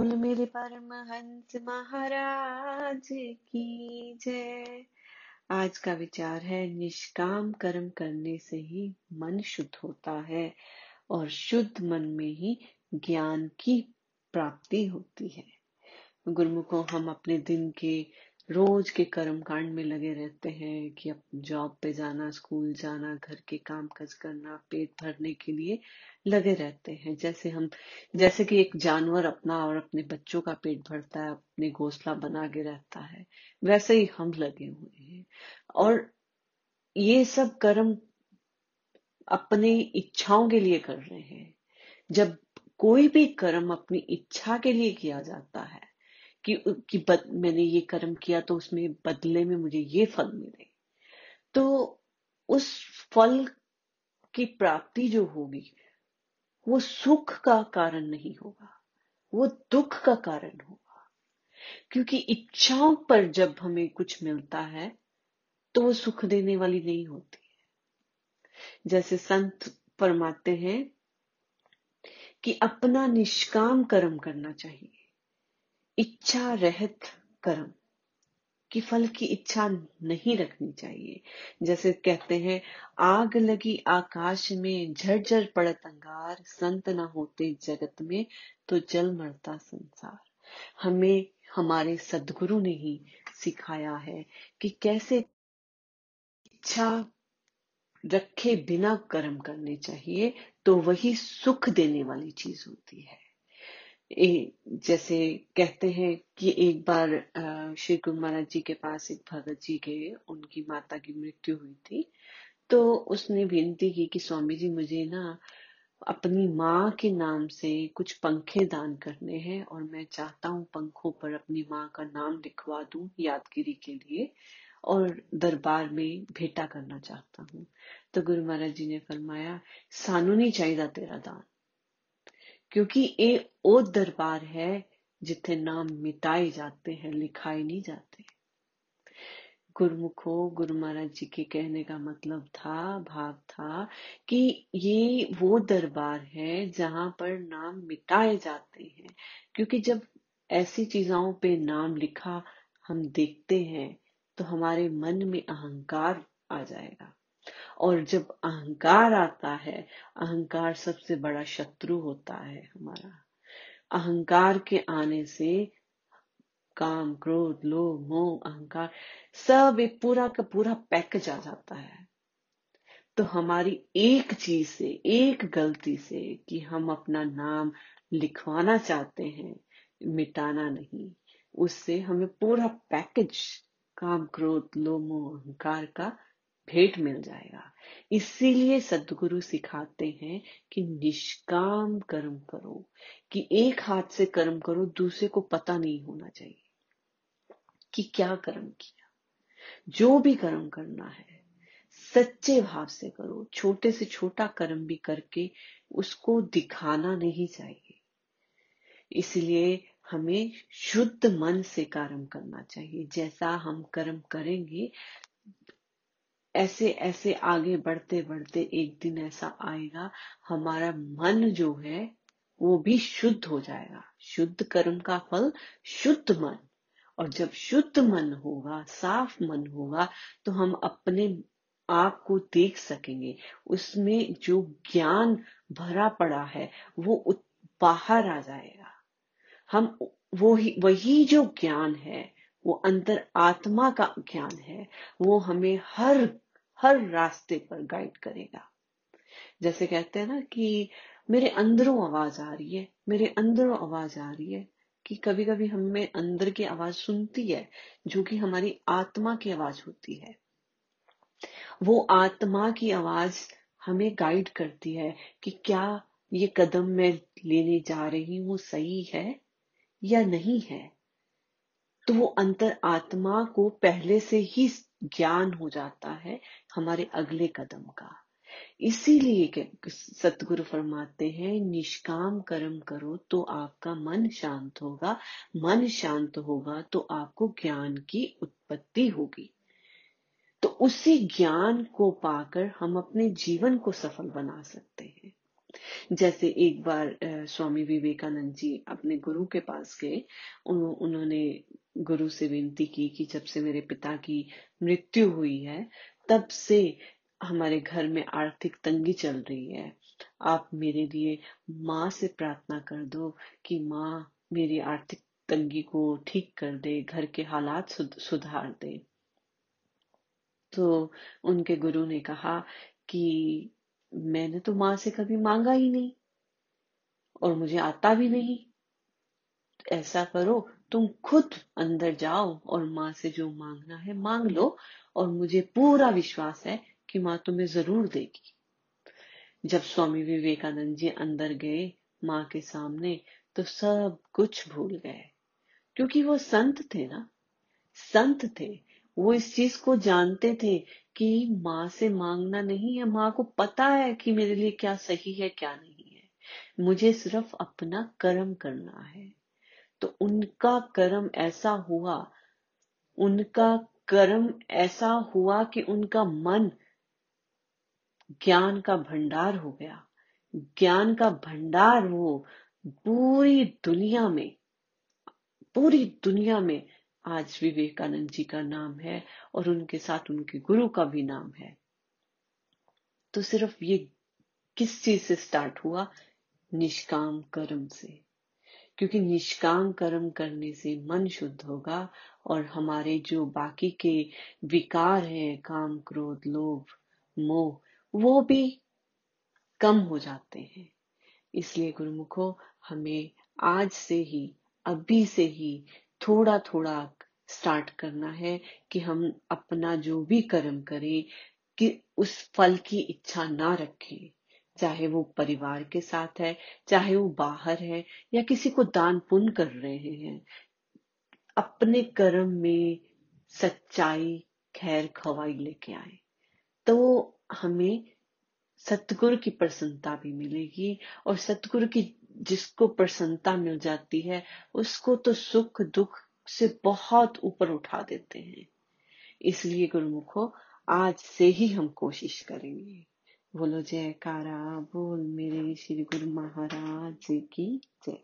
बोल मेरे परमहंस महाराज की जय। आज का विचार है, निष्काम कर्म करने से ही मन शुद्ध होता है और शुद्ध मन में ही ज्ञान की प्राप्ति होती है। गुरुमुखों, हम अपने दिन के, रोज के कर्म कांड में लगे रहते हैं कि अब जॉब पे जाना स्कूल जाना, घर के काम काज करना, पेट भरने के लिए लगे रहते हैं। जैसे हम जैसे कि एक जानवर अपना और अपने बच्चों का पेट भरता है अपने घोसला बना के रहता है वैसे ही हम लगे हुए हैं। और ये सब कर्म अपनी इच्छाओं के लिए कर रहे हैं। जब कोई भी कर्म अपनी इच्छा के लिए किया जाता है कि कि बद, मैंने ये कर्म किया तो उसमें बदले में मुझे ये फल मिले तो उस फल की प्राप्ति जो होगी वो सुख का कारण नहीं होगा, वो दुख का कारण होगा। क्योंकि इच्छाओं पर जब हमें कुछ मिलता है तो वो सुख देने वाली नहीं होती है। जैसे संत फरमाते हैं कि अपना निष्काम कर्म करना चाहिए, इच्छा रहित कर्म। कि फल की इच्छा नहीं रखनी चाहिए। जैसे कहते हैं, आग लगी आकाश में, झरझर पड़त अंगार, संत न होते जगत में तो जल मरता संसार। हमें, हमारे सदगुरु ने ही सिखाया है कि कैसे इच्छा रखे बिना कर्म करने चाहिए तो वही सुख देने वाली चीज़ होती है। ए, जैसे कहते हैं कि एक बार श्री गुरु महाराज जी के पास एक भगत जी गए उनकी माता की मृत्यु हुई थी। तो उसने विनती की कि स्वामी जी मुझे ना अपनी माँ के नाम से कुछ पंखे दान करने हैं और मैं चाहता हूँ पंखों पर अपनी माँ का नाम लिखवा दूँ यादगिरी के लिए और दरबार में भेटा करना चाहता हूँ। तो गुरु महाराज जी ने फरमाया सानू नहीं चाहिए तेरा दान। क्योंकि ये वो दरबार है जिथे नाम मिटाए जाते हैं, लिखाए नहीं जाते। गुरुमुखो, गुरु महाराज जी के कहने का मतलब था, भाव था कि ये वो दरबार है जहाँ पर नाम मिटाए जाते हैं। क्योंकि जब ऐसी चीज़ों पे नाम लिखा हम देखते हैं तो हमारे मन में अहंकार आ जाएगा। और जब अहंकार आता है, अहंकार सबसे बड़ा शत्रु होता है हमारा। अहंकार के आने से काम, क्रोध, लोभ, मोह, अहंकार सब एक पूरा का पूरा पैकेज आ जाता है। तो हमारी एक चीज़ से, एक गलती से कि हम अपना नाम लिखवाना चाहते हैं, मिटाना नहीं, उससे हमें पूरा पैकेज, काम, क्रोध, लोभ, मोह, अहंकार का भेंट मिल जाएगा। इसीलिए सदगुरु सिखाते हैं कि निष्काम कर्म करो, कि एक हाथ से कर्म करो, दूसरे को पता नहीं होना चाहिए कि क्या कर्म किया। जो भी कर्म करना है, सच्चे भाव से करो, छोटे से छोटा कर्म भी करके उसको दिखाना नहीं चाहिए। इसलिए हमें शुद्ध मन से कर्म करना चाहिए। जैसा हम कर्म करेंगे ऐसे ऐसे आगे बढ़ते बढ़ते एक दिन ऐसा आएगा, हमारा मन जो है, वो भी शुद्ध हो जाएगा। शुद्ध कर्म का फल, शुद्ध मन। और जब शुद्ध मन होगा, साफ़ मन होगा तो हम अपने आप को देख सकेंगे। उसमें जो ज्ञान भरा पड़ा है, वो बाहर आ जाएगा। हम वो ही, वही जो ज्ञान है वो अंतर आत्मा का ज्ञान है, वो हमें हर हर रास्ते पर गाइड करेगा। जैसे कहते हैं ना कि मेरे अंदरों आवाज़ आ रही है, मेरे अंदरों आवाज़ आ रही है कि कभी कभी हमें अंदर की आवाज़ सुनती है, जो कि हमारी आत्मा की आवाज़ होती है। वो आत्मा की आवाज़ हमें गाइड करती है कि क्या ये कदम मैं लेने जा रही हूँ, सही है या नहीं है। तो वो अंतर आत्मा को पहले से ही ज्ञान हो जाता है हमारे अगले कदम का। इसीलिए सतगुरु फरमाते हैं, निष्काम कर्म करो तो आपका मन शांत होगा। मन शांत होगा तो आपको ज्ञान की उत्पत्ति होगी। तो उसी ज्ञान को पाकर हम अपने जीवन को सफल बना सकते हैं। जैसे एक बार स्वामी विवेकानंद जी अपने गुरु के पास गए उन्होंने गुरु से विनती की कि जब से मेरे पिता की मृत्यु हुई है, तब से हमारे घर में आर्थिक तंगी चल रही है। आप मेरे लिए माँ से प्रार्थना कर दो कि माँ मेरी आर्थिक तंगी को ठीक कर दे, घर के हालात सुधार दे। तो उनके गुरु ने कहा कि मैंने तो माँ से कभी मांगा ही नहीं और मुझे आता भी नहीं। ऐसा करो तुम खुद अंदर जाओ और माँ से जो मांगना है मांग लो और मुझे पूरा विश्वास है कि माँ तुम्हें ज़रूर देगी। जब स्वामी विवेकानंद जी अंदर गए माँ के सामने तो सब कुछ भूल गए। क्योंकि वो संत थे ना, संत थे। वो इस चीज़ को जानते थे कि माँ से मांगना नहीं है। माँ को पता है कि मेरे लिए क्या सही है, क्या नहीं है। मुझे सिर्फ़ अपना कर्म करना है। तो उनका कर्म ऐसा हुआ, उनका कर्म ऐसा हुआ कि उनका मन ज्ञान का भंडार हो गया। ज्ञान का भंडार वो पूरी दुनिया में, पूरी दुनिया में आज विवेकानंद जी का नाम है और उनके साथ उनके गुरु का भी नाम है। तो सिर्फ़ ये किस चीज़ से स्टार्ट हुआ? निष्काम कर्म से। क्योंकि निष्काम कर्म करने से मन शुद्ध होगा और हमारे जो बाकी के विकार हैं, काम, क्रोध, लोभ, मोह, वो भी कम हो जाते हैं। इसलिए गुरुमुखो, हमें आज से ही, अभी से ही थोड़ा थोड़ा स्टार्ट करना है कि हम अपना जो भी कर्म करें, कि उस फल की इच्छा ना रखें। चाहे वो परिवार के साथ है, चाहे वो बाहर है, या किसी को दान पुण्य कर रहे हैं, अपने कर्म में सच्चाई खैर खवाई लेके आए तो हमें सतगुरु की प्रसन्नता भी मिलेगी और सतगुरु की जिसको प्रसन्नता मिल जाती है, उसको तो सुख दुख से बहुत ऊपर उठा देते हैं। इसलिए गुरुमुखो, आज से ही हम कोशिश करेंगे। बोलो जयकारा बोल मेरे श्री गुरु महाराज की जय